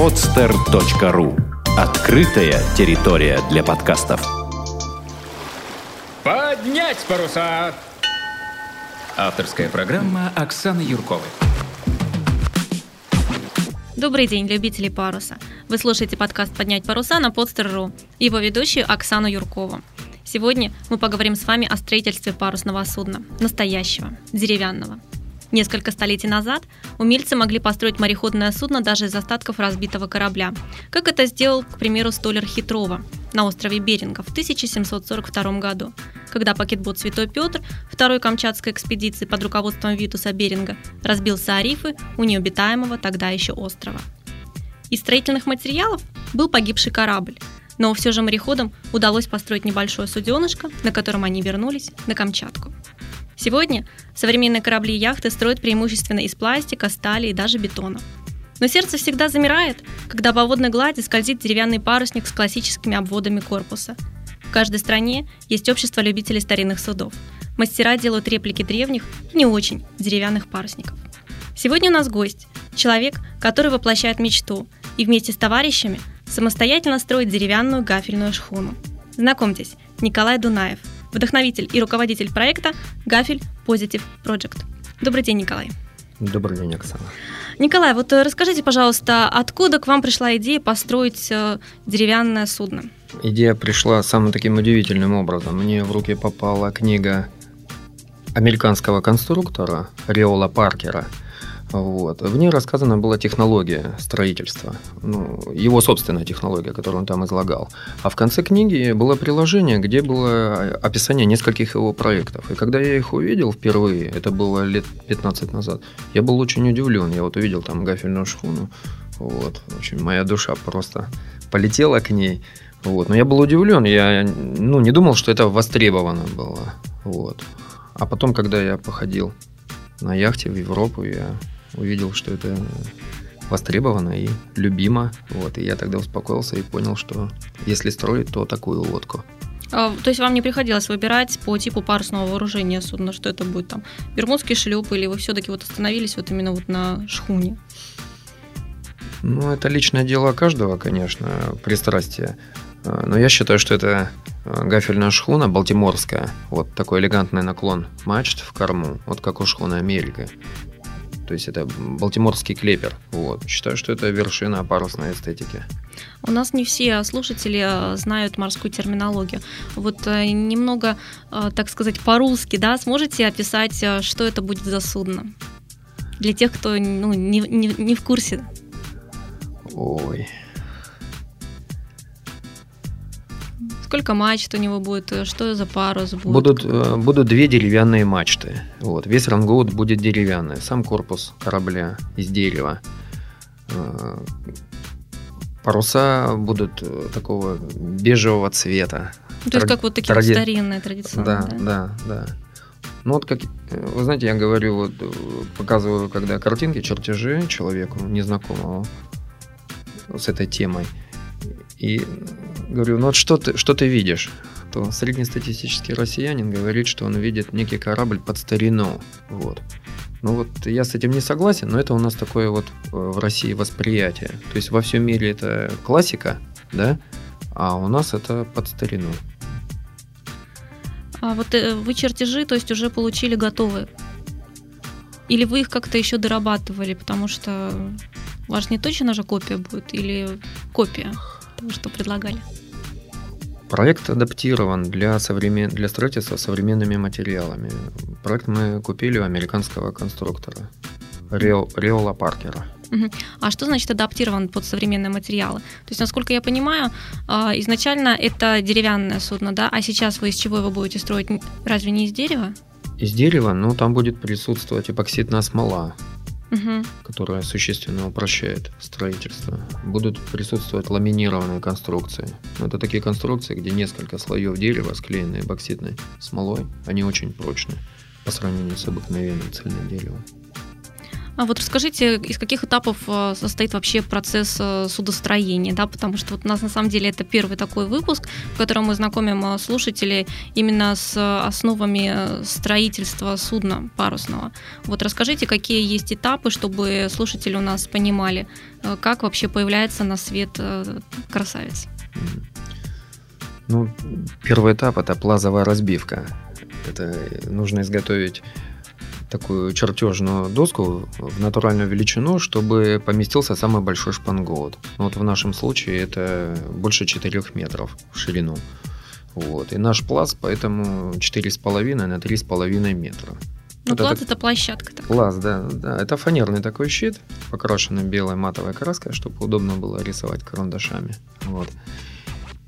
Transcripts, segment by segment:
podster.ru Открытая территория для подкастов. Поднять паруса! Авторская программа Оксаны Юрковой. Добрый день, любители паруса. Вы слушаете подкаст «Поднять паруса» на podster.ru. Его ведущую Оксану Юркову. Сегодня мы поговорим с вами о строительстве парусного судна. Настоящего, деревянного. Несколько столетий назад умельцы могли построить мореходное судно даже из остатков разбитого корабля, как это сделал, к примеру, столер Хитрова на острове Беринга в 1742 году, когда пакетбот «Святой Петр» второй Камчатской экспедиции под руководством Витуса Беринга разбился о рифы у необитаемого тогда еще острова. Из строительных материалов был погибший корабль, но все же мореходам удалось построить небольшое суденышко, на котором они вернулись на Камчатку. Сегодня современные корабли и яхты строят преимущественно из пластика, стали и даже бетона. Но сердце всегда замирает, когда по водной глади скользит деревянный парусник с классическими обводами корпуса. В каждой стране есть общество любителей старинных судов. Мастера делают реплики древних, не очень, деревянных парусников. Сегодня у нас гость, человек, который воплощает мечту и вместе с товарищами самостоятельно строит деревянную гафельную шхуну. Знакомьтесь, Николай Дунаев – вдохновитель и руководитель проекта «Гафель Positive Project». Добрый день, Николай. Добрый день, Оксана. Николай, вот э, расскажите, пожалуйста, откуда к вам пришла идея построить э, деревянное судно? Идея пришла самым таким удивительным образом. Мне в руки попала книга американского конструктора Риола Паркера – вот. В ней рассказана была технология строительства, ну, его собственная технология, которую он там излагал. А в конце книги было приложение, где было описание нескольких его проектов. И когда я их увидел впервые, это было лет 15 назад, я был очень удивлен. Я вот увидел там гафельную шхуну, вот, очень моя душа просто полетела к ней. Вот. Но я был удивлен, я ну, не думал, что это востребовано было. Вот. А потом, когда я походил на яхте в Европу, я увидел, что это востребовано и любимо. Вот, и я тогда успокоился и понял, что если строить, то такую лодку. А, то есть вам не приходилось выбирать по типу парусного вооружения судна, что это будет там бермудский шлюп, или вы все-таки вот остановились вот именно вот на шхуне? Ну, это личное дело каждого, конечно, пристрастие. А, но я считаю, что это а, гафельная шхуна балтиморская, вот такой элегантный наклон мачт в корму, вот как у шхуны Америка. То есть это балтиморский клепер. Вот. Считаю, что это вершина парусной эстетики. У нас не все слушатели э, знают морскую терминологию. Вот э, немного, э, так сказать, по-русски, да, сможете описать, что это будет за судно? Для тех, кто ну, не, не, не в курсе. Ой, Сколько мачт у него будет? Э, что за парус будет? Будут, э, будут две деревянные мачты. Вот. Весь рангоут будет деревянный. Сам корпус корабля из дерева. Э, паруса будут такого бежевого цвета. Ну, то есть как вот такие Тради... старинные традиционные, да? Да, да, да. Ну вот как, вы знаете, я говорю, вот показываю, когда картинки, чертежи человеку незнакомому с этой темой. И говорю, ну вот что ты, что ты видишь? То среднестатистический россиянин говорит, что он видит некий корабль под старину. Вот. Ну вот я с этим не согласен, но это у нас такое вот э, в России восприятие. То есть во всем мире это классика, да, а у нас это под старину. А вот э, вы чертежи, то есть уже получили готовые? Или вы их как-то еще дорабатывали, потому что у вас не точно же копия будет или копия? что предлагали? Проект адаптирован для, современ... для строительства современными материалами. Проект мы купили у американского конструктора Риола Паркера. А что значит адаптирован под современные материалы? То есть, насколько я понимаю, а, изначально это деревянное судно, да, а сейчас вы из чего его будете строить? Разве не из дерева? Из дерева, ну там будет присутствовать эпоксидная смола угу. которая существенно упрощает строительство. Будут присутствовать ламинированные конструкции. Это такие конструкции, где несколько слоев дерева, склеенные бокситной смолой. Они очень прочные по сравнению с обыкновенным цельным деревом. А вот расскажите, из каких этапов э, состоит вообще процесс э, судостроения, да, потому что вот у нас на самом деле это первый такой выпуск, в котором мы знакомим э, слушателей именно с основами строительства судна парусного. Вот расскажите, какие есть этапы, чтобы слушатели у нас понимали, как вообще появляется на свет красавец. Ну, первый этап это плазовая разбивка. Это нужно изготовить такую чертежную доску в натуральную величину, чтобы поместился самый большой шпангоут. Ну, вот в нашем случае это больше 4 метров в ширину. Вот. И наш пласт поэтому 4,5 на 3,5 метра. Ну, вот пласт это, это площадка такая. Пласт, да, да. Это фанерный такой щит, покрашенный белой матовой краской, чтобы удобно было рисовать карандашами. Вот.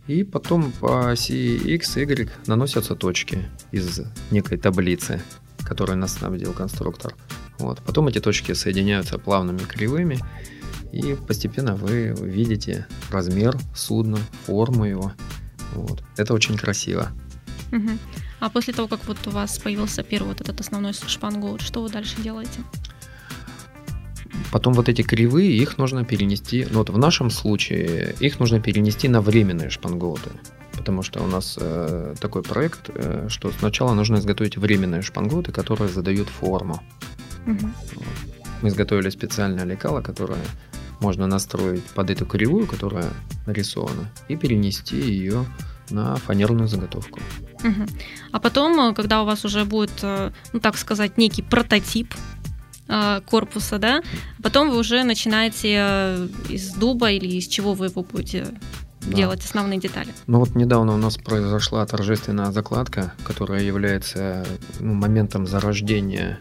И потом по оси X, Y наносятся точки из некой таблицы который нас снабдил конструктор. Вот. Потом эти точки соединяются плавными кривыми, и постепенно вы видите размер судна, форму его. Вот. Это очень красиво. Угу. А после того, как вот у вас появился первый вот этот основной шпангоут, что вы дальше делаете? Потом вот эти кривые, их нужно перенести, ну вот в нашем случае, их нужно перенести на временные шпангоуты потому что у нас э, такой проект, э, что сначала нужно изготовить временные шпангоуты, которые задают форму. Угу. Мы изготовили специальное лекало, которое можно настроить под эту кривую, которая нарисована, и перенести ее на фанерную заготовку. Угу. А потом, э, когда у вас уже будет, э, ну так сказать, некий прототип корпуса, да, потом вы уже начинаете из дуба или из чего вы его будете да. делать основные детали. Ну вот недавно у нас произошла торжественная закладка, которая является ну, моментом зарождения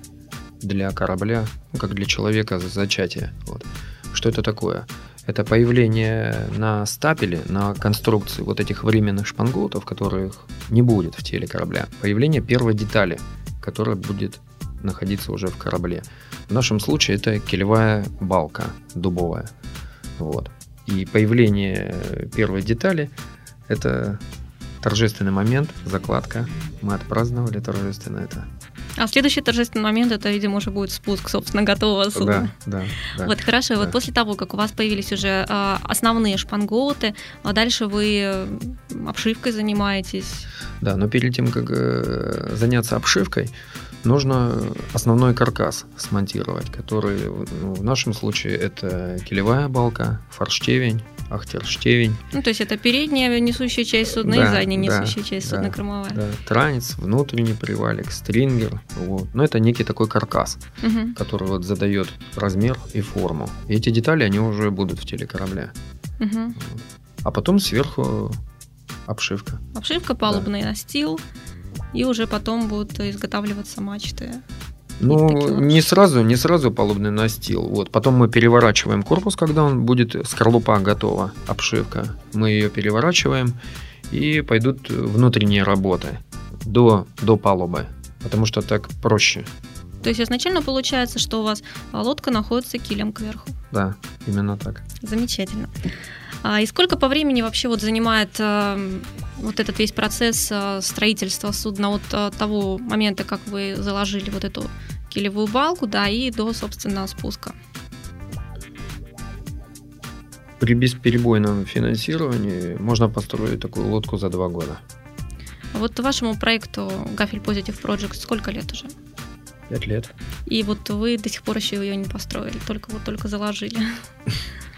для корабля, ну, как для человека зачатия. Вот. Что это такое? Это появление на стапеле, на конструкции вот этих временных шпангоутов, которых не будет в теле корабля. Появление первой детали, которая будет находиться уже в корабле. В нашем случае это килевая балка дубовая. Вот. И появление первой детали – это торжественный момент, закладка. Мы отпраздновали торжественно это. А следующий торжественный момент это, видимо, уже будет спуск, собственно, готового судна. Да, да. да вот хорошо. Да. Вот после того, как у вас появились уже э, основные шпангоуты, а дальше вы обшивкой занимаетесь. Да, но перед тем, как э, заняться обшивкой, нужно основной каркас смонтировать, который ну, в нашем случае это килевая балка, форштевень, ахтерштевень. Ну, то есть это передняя несущая часть судна да, и задняя несущая да, часть судна да, кормовая. Да. Транец, внутренний привалик, стрингер. Вот. Но это некий такой каркас, угу. который вот задает размер и форму. И эти детали, они уже будут в теле корабля. Угу. А потом сверху обшивка. Обшивка, палубный да. настил. И уже потом будут изготавливаться мачты. Ну, не сразу, не сразу палубный настил. Вот. Потом мы переворачиваем корпус, когда он будет, скорлупа готова, обшивка. Мы ее переворачиваем, и пойдут внутренние работы до, до палубы, потому что так проще. То есть изначально получается, что у вас лодка находится килем кверху. Да, именно так. Замечательно. А, и сколько по времени вообще вот занимает э, вот этот весь процесс э, строительства судна от э, того момента, как вы заложили вот эту килевую балку, да, и до, собственно, спуска? При бесперебойном финансировании можно построить такую лодку за два года. Вот вашему проекту Гафель Positive Project сколько лет уже? Пять лет. И вот вы до сих пор еще ее не построили, только вот только заложили.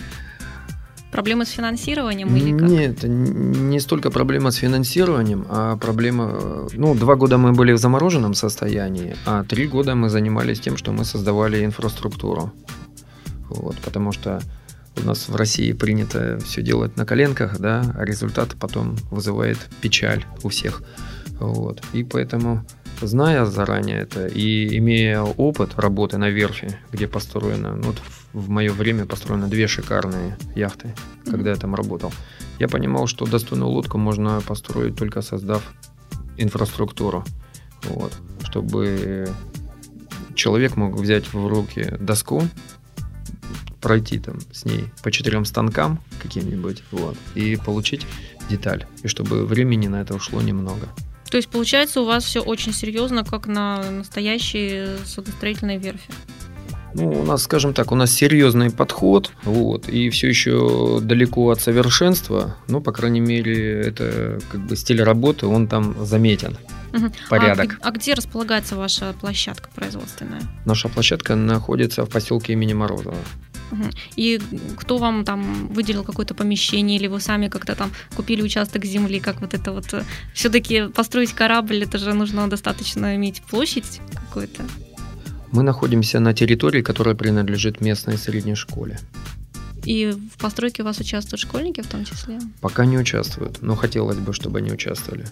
Проблемы с финансированием или как? Нет, не столько проблема с финансированием, а проблема... Ну, два года мы были в замороженном состоянии, а три года мы занимались тем, что мы создавали инфраструктуру. Вот, потому что у нас в России принято все делать на коленках, да, а результат потом вызывает печаль у всех. Вот. И поэтому зная заранее это и имея опыт работы на верфи, где построено, ну, вот в мое время построено две шикарные яхты, когда я там работал, я понимал, что достойную лодку можно построить только создав инфраструктуру, вот, чтобы человек мог взять в руки доску, пройти там с ней по четырем станкам каким-нибудь, вот, и получить деталь, и чтобы времени на это ушло немного. То есть получается у вас все очень серьезно, как на настоящей судостроительной верфи. Ну, у нас, скажем так, у нас серьезный подход, вот, и все еще далеко от совершенства, но, по крайней мере, это как бы стиль работы, он там заметен. Мгм. Порядок. А, а где располагается ваша площадка производственная? Наша площадка находится в поселке имени Морозова. И кто вам там выделил какое-то помещение, или вы сами как-то там купили участок земли, как вот это вот... Все-таки построить корабль, это же нужно достаточно иметь площадь какую-то. Мы находимся на территории, которая принадлежит местной средней школе. И в постройке у вас участвуют школьники в том числе. Пока не участвуют, но хотелось бы, чтобы они участвовали.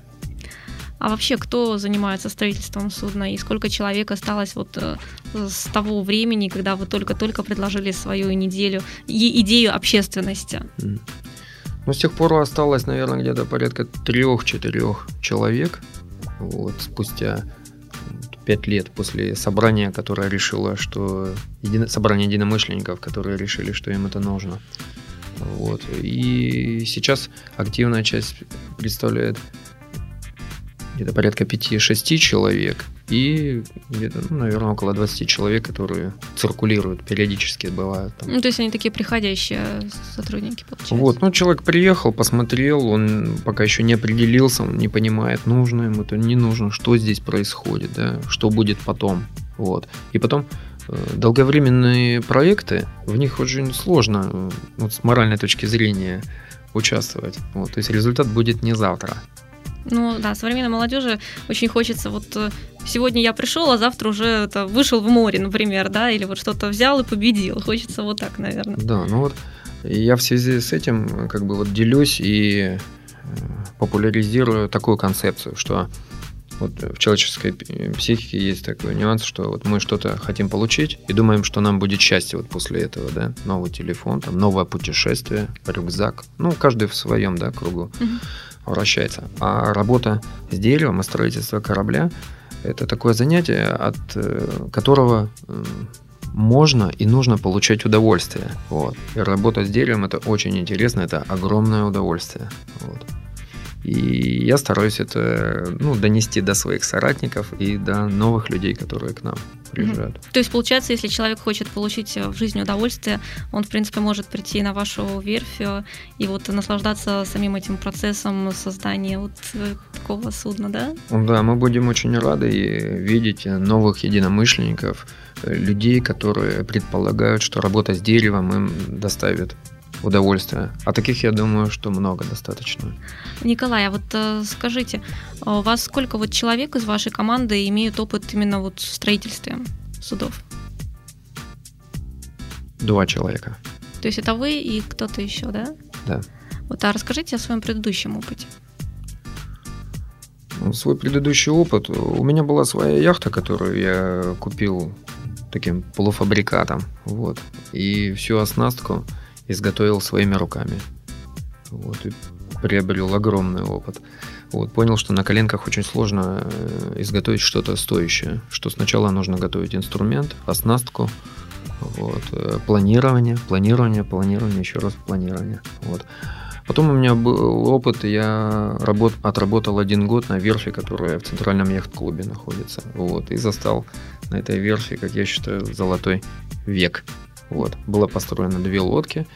А вообще, кто занимается строительством судна и сколько человек осталось вот э, с того времени, когда вы только-только предложили свою неделю и идею общественности? Ну, с тех пор осталось, наверное, где-то порядка трех-четырех человек. Вот, спустя пять лет после собрания, которое решило, что... еди- Собрание единомышленников, которые решили, что им это нужно. Вот. И сейчас активная часть представляет где-то порядка 5-6 человек и где-то, ну, наверное, около 20 человек, которые циркулируют периодически, бывают там. Ну, то есть они такие приходящие сотрудники, получается. Вот, ну человек приехал, посмотрел, он пока еще не определился, он не понимает, нужно ему это, не нужно, что здесь происходит, да, что будет потом. Вот. И потом э, долговременные проекты, в них очень сложно э, вот, с моральной точки зрения участвовать. Вот, то есть результат будет не завтра. Ну да, современной молодежи очень хочется вот э, сегодня я пришел, а завтра уже это, вышел в море, например, да, или вот что-то взял и победил. Хочется вот так, наверное. Да, ну вот я в связи с этим э, как бы вот делюсь и э, популяризирую такую концепцию, что вот в человеческой психике есть такой нюанс, что вот мы что-то хотим получить и думаем, что нам будет счастье вот после этого, да, новый телефон, там, новое путешествие, рюкзак, ну, каждый в своем, да, кругу Мгм. Вращается. А работа с деревом и строительство корабля – это такое занятие, от э, которого можно и нужно получать удовольствие. Вот. И работа с деревом – это очень интересно, это огромное удовольствие. Вот. И я стараюсь это ну, донести до своих соратников и до новых людей, которые к нам приезжают. То есть, получается, если человек хочет получить э, в жизни удовольствие, он, в принципе, может прийти на вашу верфь э, и вот наслаждаться самим этим процессом создания вот э, такого судна, да? Да, мы будем очень рады видеть новых единомышленников, людей, которые предполагают, что работа с деревом им доставит удовольствие. А таких, я думаю, что много достаточно. Николай, а вот э, скажите, а у вас сколько вот человек из вашей команды имеют опыт именно вот в строительстве судов? Два человека. То есть это вы и кто-то еще, да? Да. Вот, а расскажите о своем предыдущем опыте. Ну, Свой предыдущий опыт. У меня была своя яхта, которую я купил таким полуфабрикатом. Вот. И всю оснастку изготовил своими руками. Вот. И приобрел огромный опыт. Вот. Понял, что на коленках очень сложно э, изготовить что-то стоящее. Что сначала нужно готовить инструмент, оснастку, вот, э, планирование, планирование, планирование, еще раз планирование. Вот. Потом у меня был опыт, я работ, отработал один год на верфи, которая в центральном яхт-клубе находится. Вот, и застал на этой верфи, как я считаю, золотой век. Вот. Было построено две лодки.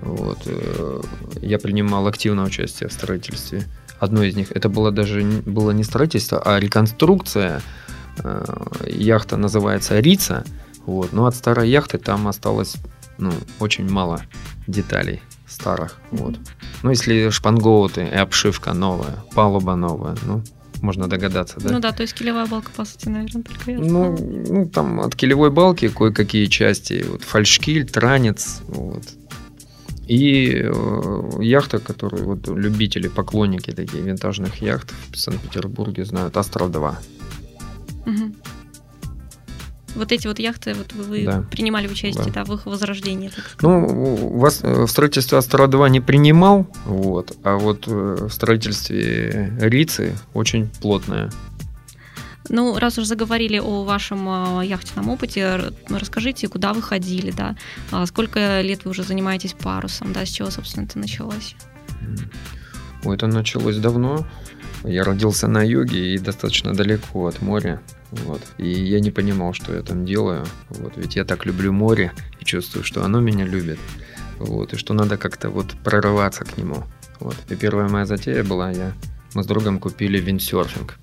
Вот. э, Я принимал активное участие в строительстве одной из них. Это было даже было не строительство, а реконструкция. Э, Яхта называется Рица. Вот. Но от старой яхты там осталось ну, очень мало деталей старых. Вот. Ну, если шпангоуты и обшивка новая, палуба новая, ну, можно догадаться, да? Ну да, то есть килевая балка, по сути, наверное, только и Ну, ну, там от килевой балки кое-какие части, вот фальшкиль, транец, вот. И э, яхта, которую вот любители, поклонники такие винтажных яхт в Санкт-Петербурге знают, Астрал 2. Вот эти вот яхты, вот вы, Да. принимали участие, Да. да. в их возрождении. Ну, у вас э, в строительстве Астра 2 не принимал, вот, а вот э, в строительстве Рицы очень плотная. Ну, раз уж заговорили о вашем э, яхтенном опыте, расскажите, куда вы ходили, да, А сколько лет вы уже занимаетесь парусом, да, с чего, собственно, это началось? Ой, это началось давно. Я родился на юге и достаточно далеко от моря. Вот. И я не понимал, что я там делаю. Вот. Ведь я так люблю море и чувствую, что оно меня любит. Вот. И что надо как-то вот прорываться к нему. Вот. И первая моя затея была, я, мы с другом купили виндсерфинг.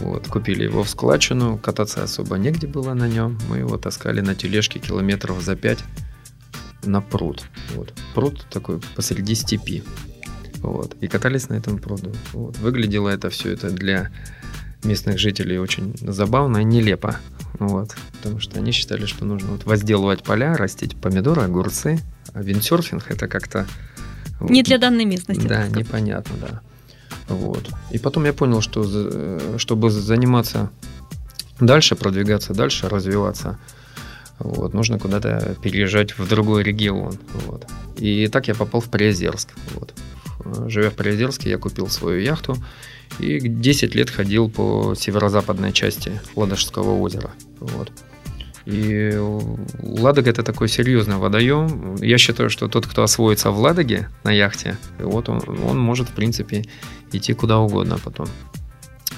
Вот, купили его в складчину, кататься особо негде было на нем. Мы его таскали на тележке километров за пять на пруд. Вот. Пруд такой посреди степи. Вот. И катались на этом пруду. Вот. Выглядело это все это для местных жителей очень забавно и нелепо. Вот. Потому что они считали, что нужно вот возделывать поля, растить помидоры, огурцы. А виндсерфинг это как-то... Не для данной местности. Да, непонятно, да. Вот. И потом я понял, что э, чтобы заниматься дальше, продвигаться дальше, развиваться, вот, нужно куда-то переезжать в другой регион. Вот. И так я попал в Приозерск. Вот. Живя в Приозерске, я купил свою яхту и 10 лет ходил по северо-западной части Ладожского озера. Вот. И Ладога это такой серьезный водоем. Я считаю, что тот, кто освоится в Ладоге на яхте, вот он, он может, в принципе, идти куда угодно потом.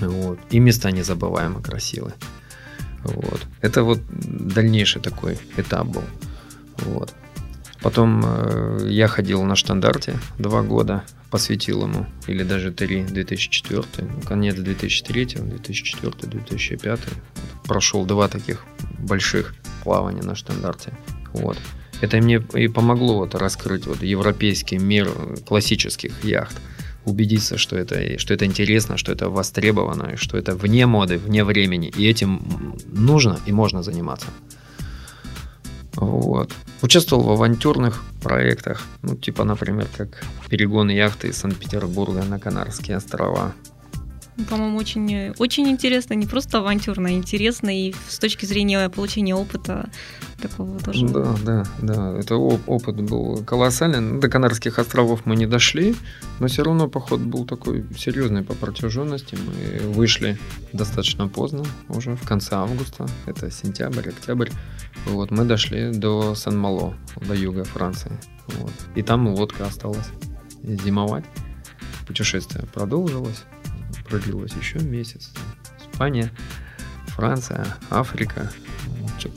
Вот. И места незабываемо красивые. Вот. Это вот дальнейший такой этап был. Вот. Потом э, я ходил на штандарте два года, посвятил ему, или даже три, 2004, ну, конец 2003, 2004, 2005. Прошел два таких больших плавания на штандарте. Вот. Это мне и помогло вот раскрыть вот европейский мир классических яхт убедиться, что это, что это интересно, что это востребовано, что это вне моды, вне времени. И этим нужно и можно заниматься. Вот. Участвовал в авантюрных проектах, ну, типа, например, как перегон яхты из Санкт-Петербурга на Канарские острова. По-моему, очень, очень интересно, не просто авантюрно, а интересно и с точки зрения получения опыта такого тоже. Да, да, да. Это опыт был колоссальный. До Канарских островов мы не дошли, но все равно поход был такой серьезный по протяженности. Мы вышли достаточно поздно, уже в конце августа. Это сентябрь, октябрь. Вот, мы дошли до Сан-Мало, до юга Франции. Вот. И там лодка осталась зимовать. Путешествие продолжилось продлилось еще месяц. Испания, Франция, Африка.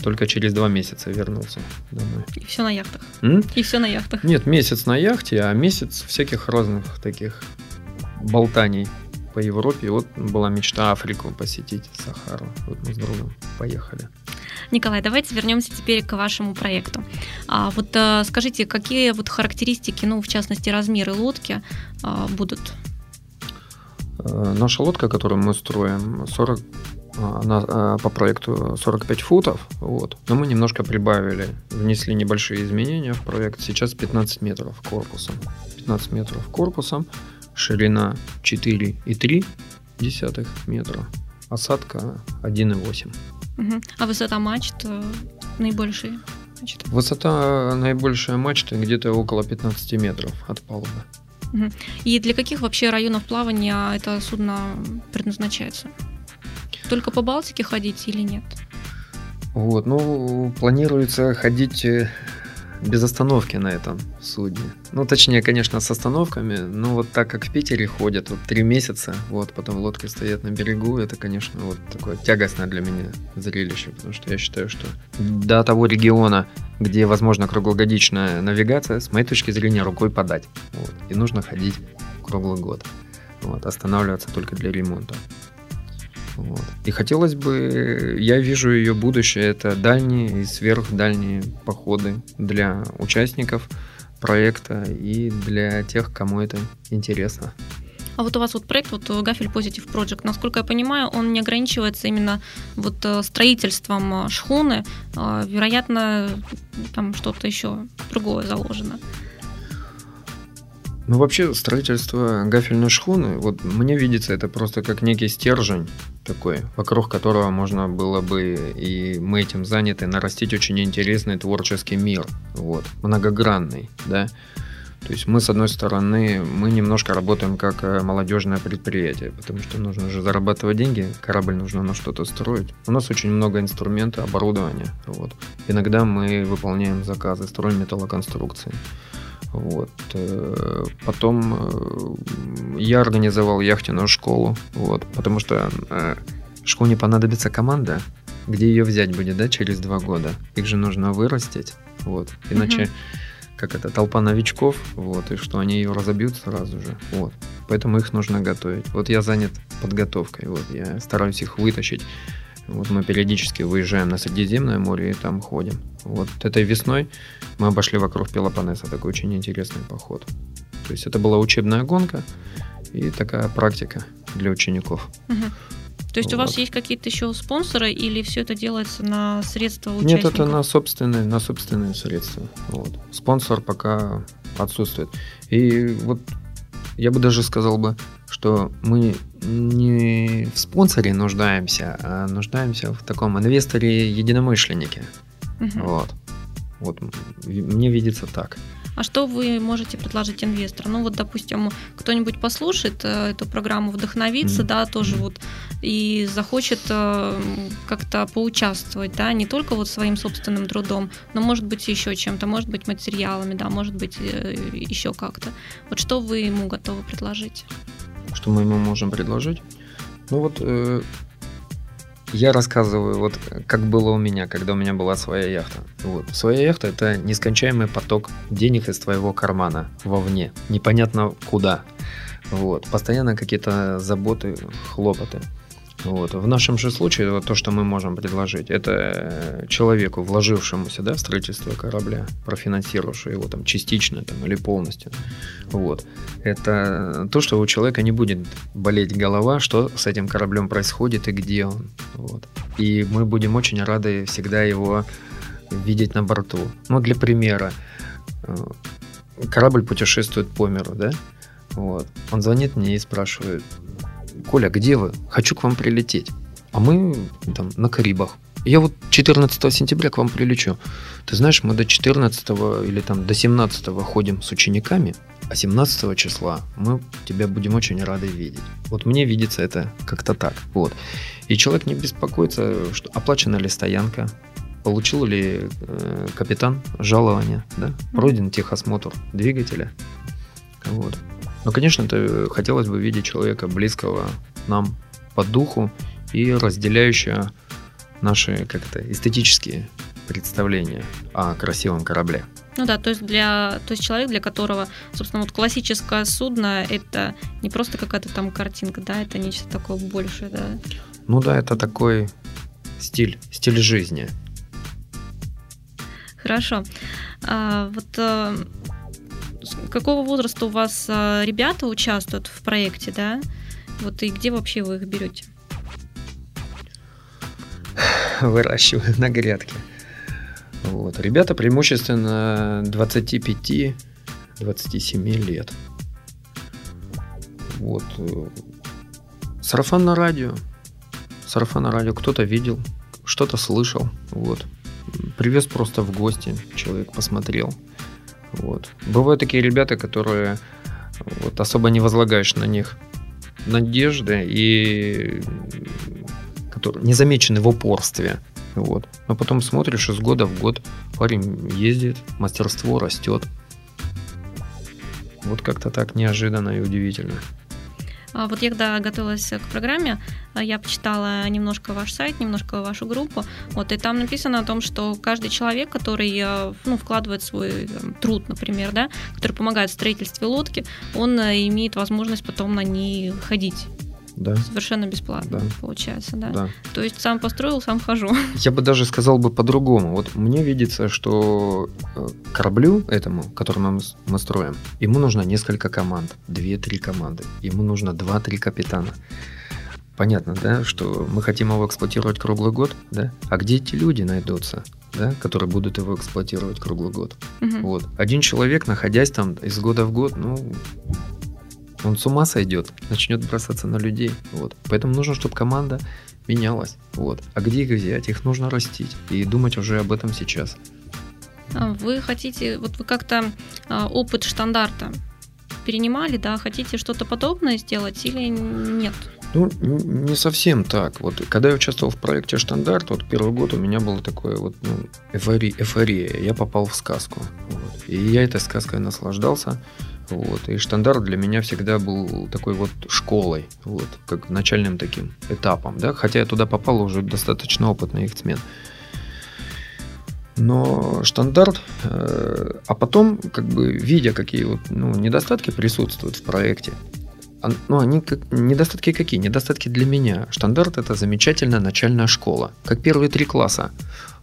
Только через два месяца вернулся домой. И все на яхтах. М? И все на яхтах. Нет, месяц на яхте, а месяц всяких разных таких болтаний по Европе. Вот была мечта Африку посетить, Сахару. Вот мы с другом поехали. Николай, давайте вернемся теперь к вашему проекту. А, вот а, скажите, какие вот характеристики, ну, в частности, размеры лодки а, будут Э, наша лодка, которую мы строим, 40, она э, по проекту 45 футов, вот. но мы немножко прибавили, внесли небольшие изменения в проект. Сейчас 15 метров корпусом. 15 метров корпусом, ширина 4,3 десятых метра, осадка 1,8. Угу. А высота мачт э, наибольшая? Высота наибольшая мачты где-то около 15 метров от палубы. И для каких вообще районов плавания это судно предназначается? Только по Балтике ходить или нет? Вот, ну, планируется ходить э, без остановки на этом судне. Ну, точнее, конечно, с остановками, но вот так как в Питере ходят вот три месяца, вот, потом лодки стоят на берегу, это, конечно, вот такое тягостное для меня зрелище, потому что я считаю, что до того региона, где возможно круглогодичная навигация, с моей точки зрения, рукой подать. Вот, и нужно ходить круглый год. Вот, останавливаться только для ремонта. Вот. И хотелось бы, я вижу ее будущее, это дальние и сверхдальние походы для участников проекта и для тех, кому это интересно. А вот у вас вот проект, вот Гафель Positive Project, насколько я понимаю, он не ограничивается именно вот э, строительством э, шхуны, а, вероятно, там что-то еще другое заложено. Ну, вообще, строительство гафельной шхуны, вот мне видится это просто как некий стержень такой, вокруг которого можно было бы, и мы этим заняты, нарастить очень интересный творческий мир, вот, многогранный, да. То есть мы, с одной стороны, мы немножко работаем как э, молодежное предприятие, потому что нужно же зарабатывать деньги, корабль нужно на что-то строить. У нас очень много инструментов, оборудования. Вот. Иногда мы выполняем заказы, строим металлоконструкции. Вот. Э, потом э, я организовал яхтенную школу, вот, потому что э, школе понадобится команда, где ее взять будет, да, через два года. Их же нужно вырастить, вот, иначе угу. как это, толпа новичков, вот, и что они ее разобьют сразу же, вот. Поэтому их нужно готовить. Вот я занят подготовкой, вот, я стараюсь их вытащить. Вот мы периодически выезжаем на Средиземное море и там ходим. Вот этой весной мы обошли вокруг Пелопоннеса, такой очень интересный поход. То есть это была учебная гонка и такая практика для учеников. Угу. То есть вот. у вас есть какие-то еще спонсоры или все это делается на средства участников? Нет, это на собственные, на собственные средства. Вот. Спонсор пока отсутствует. И вот я бы даже сказал бы, что мы не в спонсоре нуждаемся, а нуждаемся в таком инвесторе-единомышленнике. Угу. Вот. Вот мне видится так. А что вы можете предложить инвестору? Ну вот, допустим, кто-нибудь послушает э, эту программу, вдохновится, mm-hmm. да, тоже вот и захочет э, как-то поучаствовать, да, не только вот своим собственным трудом, но может быть еще чем-то, может быть материалами, да, может быть э, еще как-то. Вот что вы ему готовы предложить? Что мы ему можем предложить? Ну вот я рассказываю, вот как было у меня, когда у меня была своя яхта. Вот. Своя яхта – это нескончаемый поток денег из твоего кармана вовне, непонятно куда. Вот. Постоянно какие-то заботы, хлопоты. Вот. В нашем же случае вот то, что мы можем предложить, это человеку, вложившемуся да, в строительство корабля, профинансировавшему его там, частично там, или полностью. Вот. Это то, что у человека не будет болеть голова, что с этим кораблем происходит и где он. Вот. И мы будем очень рады всегда его видеть на борту. Ну, для примера, э, корабль путешествует по миру, да? Вот. Он звонит мне и спрашивает, Коля, где вы? Хочу к вам прилететь. А мы там на Карибах. Я вот 14 сентября к вам прилечу. Ты знаешь, мы до 14 или там до 17 ходим с учениками, а 17 числа мы тебя будем очень рады видеть. Вот мне видится это как-то так. Вот. И человек не беспокоится, что оплачена ли стоянка, получил ли э, капитан жалование, да, пройден техосмотр двигателя. Вот. Но, конечно, это хотелось бы видеть человека близкого нам по духу и разделяющего наши как-то эстетические представления о красивом корабле. Ну да, то есть для, то есть человек, для которого, собственно, вот классическое судно это не просто какая-то там картинка, да, это нечто такое большее, да. Ну да, это такой стиль, стиль жизни. Хорошо. А, вот а, какого возраста у вас а, ребята участвуют в проекте, да? Вот и где вообще вы их берете? Выращиваю на грядке. Вот. Ребята преимущественно 25-27 лет. Вот. Сарафан на радио. Сарафан на радио кто-то видел, что-то слышал. Вот. Привез просто в гости, человек посмотрел. Вот. Бывают такие ребята, которые вот, особо не возлагаешь на них надежды и которые не замечены в упорстве. Вот. Но потом смотришь, из года в год парень ездит, мастерство растет. Вот как-то так неожиданно и удивительно. А вот я когда готовилась к программе, а, я почитала немножко ваш сайт, немножко вашу группу, вот, и там написано о том, что каждый человек, который э, ну, вкладывает свой там, труд, например, да, который помогает в строительстве лодки, он э, имеет возможность потом на ней ходить да. Совершенно бесплатно, да. получается, да? да. То есть сам построил, сам хожу. Я бы даже сказал бы по-другому. Вот мне видится, что э, кораблю этому, который мы, мы строим, ему нужно несколько команд, две-три команды. Ему нужно два-три капитана. Понятно, да, что мы хотим его эксплуатировать круглый год, да? А где эти люди найдутся? да, которые будут его эксплуатировать круглый год. Угу. Вот. Один человек, находясь там из года в год, ну, он с ума сойдет, начнет бросаться на людей. Вот. Поэтому нужно, чтобы команда менялась. Вот. А где их взять? Их нужно растить и думать уже об этом сейчас. А вы хотите, вот вы как-то а, опыт штандарта перенимали, да, хотите что-то подобное сделать или нет? Ну, не совсем так. Вот когда я участвовал в проекте «Штандарт», вот первый год у меня было такое вот ну, эйфория, эйфория. Я попал в сказку. Вот. И я этой сказкой наслаждался. Вот. И «Штандарт» для меня всегда был такой вот школой, вот, как начальным таким этапом. Да? Хотя я туда попал уже достаточно опытный яхтсмен. Но штандарт, э, а потом, как бы, видя, какие вот, ну, недостатки присутствуют в проекте, ну, они как, недостатки какие? Недостатки для меня. Штандарт это замечательная начальная школа, как первые три класса.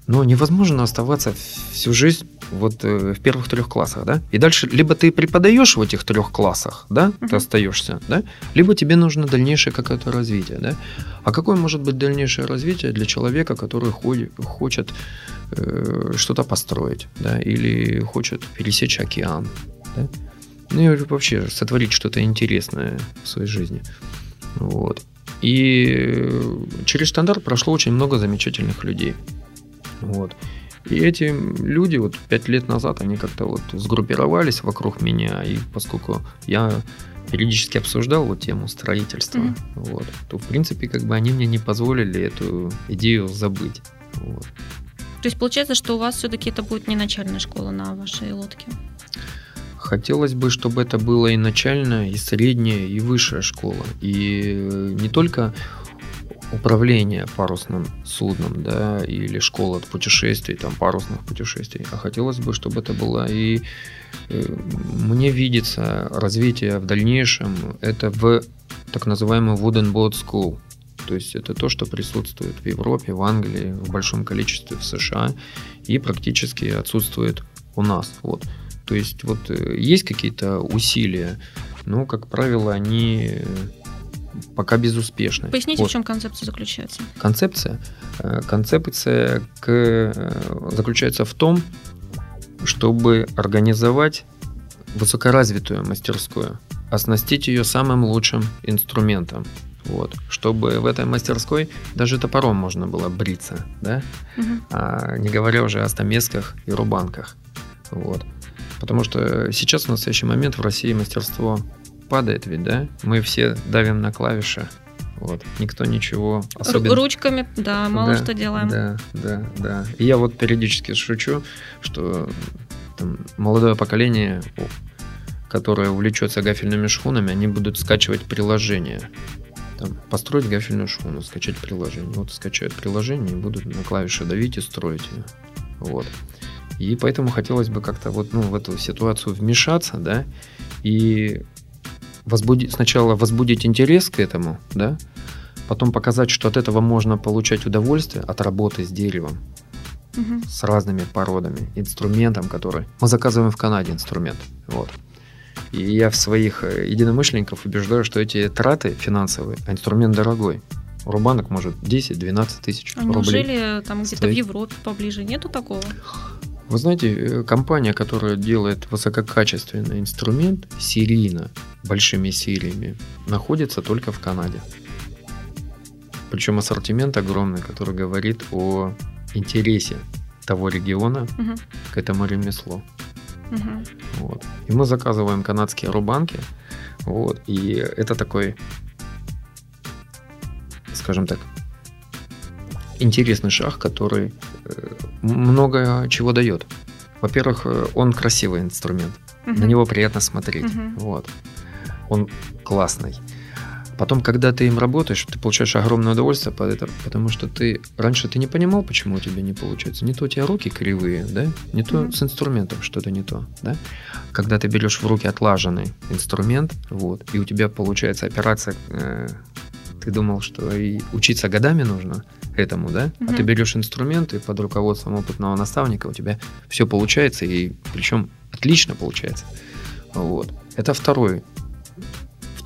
Но невозможно оставаться всю жизнь вот э, в первых трех классах, да? И дальше либо ты преподаешь в этих трех классах, да, uh-huh. ты остаешься, да, либо тебе нужно дальнейшее какое-то развитие, да? А какое может быть дальнейшее развитие для человека, который ходит, хочет э, что-то построить, да, или хочет пересечь океан, да? Ну и вообще сотворить что-то интересное в своей жизни. Вот. И через стандарт прошло очень много замечательных людей. Вот. И эти люди вот пять лет назад, они как-то вот сгруппировались вокруг меня, и поскольку я периодически обсуждал вот тему строительства, mm-hmm. вот, то в принципе как бы они мне не позволили эту идею забыть. Вот. То есть получается, что у вас все-таки это будет не начальная школа на вашей лодке? Хотелось бы, чтобы это было и начальная, и средняя, и высшая школа. И не только управление парусным судном, да, или школа путешествий, там, парусных путешествий, а хотелось бы, чтобы это было и э, мне видится развитие в дальнейшем, это в так называемый Wooden Boat School, то есть это то, что присутствует в Европе, в Англии, в большом количестве в США и практически отсутствует у нас. Вот. То есть вот э, есть какие-то усилия, но, как правило, они э, пока безуспешны. Поясните, вот. в чем концепция заключается? Концепция? Э, концепция к... заключается в том, чтобы организовать высокоразвитую мастерскую, оснастить ее самым лучшим инструментом. Вот, чтобы в этой мастерской даже топором можно было бриться, да? Угу. А, не говоря уже о стамесках и рубанках. Вот. Потому что сейчас в настоящий момент в России мастерство падает ведь, да? Мы все давим на клавиши. Вот. Никто ничего особенно... Ручками, да, мало да, что делаем. Да, да, да. И я вот периодически шучу, что там, молодое поколение, которое увлечется гафельными шхунами, они будут скачивать приложение. Там, построить гафельную шхуну, скачать приложение. Вот скачают приложение и будут на клавиши давить и строить ее. Вот. И поэтому хотелось бы как-то вот ну, в эту ситуацию вмешаться, да, и возбудить, сначала возбудить интерес к этому, да, потом показать, что от этого можно получать удовольствие от работы с деревом, угу. с разными породами, инструментом, который... Мы заказываем в Канаде инструмент, вот. И я в своих э, единомышленников убеждаю, что эти траты финансовые, а инструмент дорогой. Рубанок может 10-12 тысяч а рублей. Неужели там где-то в Европе поближе нету такого? Вы знаете, э, компания, которая делает высококачественный инструмент серийно, большими сериями, находится только в Канаде. Причем ассортимент огромный, который говорит о интересе того региона угу. к этому ремеслу. Угу. Вот. И мы заказываем канадские рубанки. Вот. И это такой, скажем так, интересный шаг, который э, много чего дает. Во-первых, э, он красивый инструмент. Угу. На него приятно смотреть. Угу. Вот. Он классный. Потом, когда ты им работаешь, ты получаешь огромное удовольствие под это, потому что ты раньше ты не понимал, почему у тебя не получается. Не то у тебя руки кривые, да, не то mm-hmm. с инструментом что-то не то, да. Когда ты берешь в руки отлаженный инструмент, вот, и у тебя получается операция, э, ты думал, что и учиться годами нужно, этому, да, угу. а ты берешь инструменты под руководством опытного наставника, у тебя все получается, и причем отлично получается. Вот. Это второй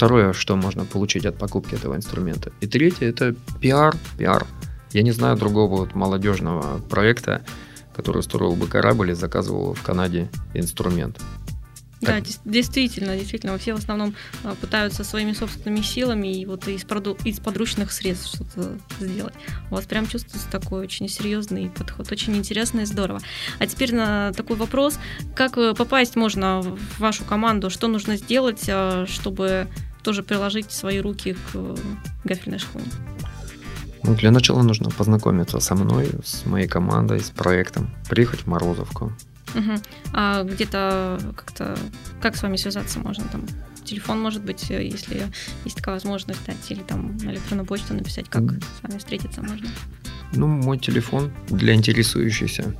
Второе, что можно получить от покупки этого инструмента. И третье, это пиар. Пиар. Я не знаю другого вот молодежного проекта, который строил бы корабль и заказывал в Канаде инструмент. Да, действительно, действительно, все в основном а, пытаются своими собственными силами и вот из, проду- из подручных средств что-то сделать. У вас прям чувствуется такой очень серьезный подход, очень интересно и здорово. А теперь на такой вопрос, как э, попасть можно в вашу команду, что нужно сделать, а, чтобы тоже приложить свои руки к гафельной шхуне? Ну, для начала нужно познакомиться со мной, с моей командой, с проектом, приехать в Морозовку. Угу. А где-то как-то как с вами связаться можно там? Телефон, может быть, если есть такая возможность, дать, или там на электронную почту написать, как mm. с вами встретиться можно? Ну, мой телефон для интересующихся.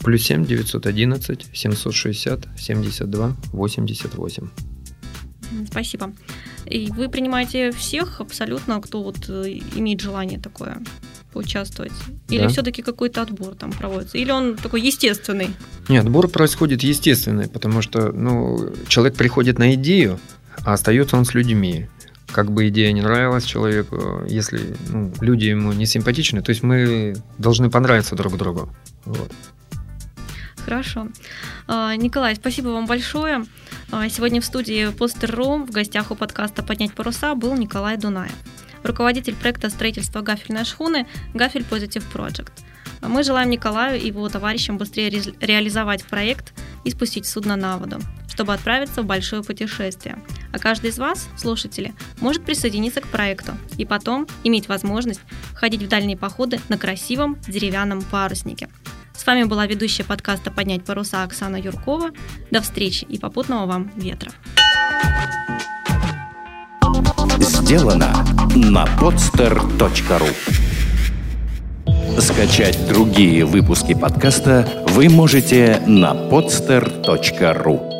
Плюс 7 911 760 72 88. Спасибо. И вы принимаете всех абсолютно, кто вот э, имеет желание такое поучаствовать? Или да. все-таки какой-то отбор там проводится? Или он такой естественный? Нет, отбор происходит естественный, потому что ну, человек приходит на идею, а остается он с людьми. Как бы идея не нравилась человеку, если ну, люди ему не симпатичны, то есть мы должны понравиться друг другу. Вот. Хорошо. А, Николай, спасибо вам большое. А, сегодня в студии Постер.ру в гостях у подкаста «Поднять паруса» был Николай Дунаев, руководитель проекта строительства гафельной шхуны «Гафель Positive Project». Мы желаем Николаю и его товарищам быстрее ре- реализовать проект и спустить судно на воду, чтобы отправиться в большое путешествие. А каждый из вас, слушатели, может присоединиться к проекту и потом иметь возможность ходить в дальние походы на красивом деревянном паруснике – с вами была ведущая подкаста «Поднять паруса» Оксана Юркова. До встречи и попутного вам ветра. Сделано на podster.ru Скачать другие выпуски подкаста вы можете на podster.ru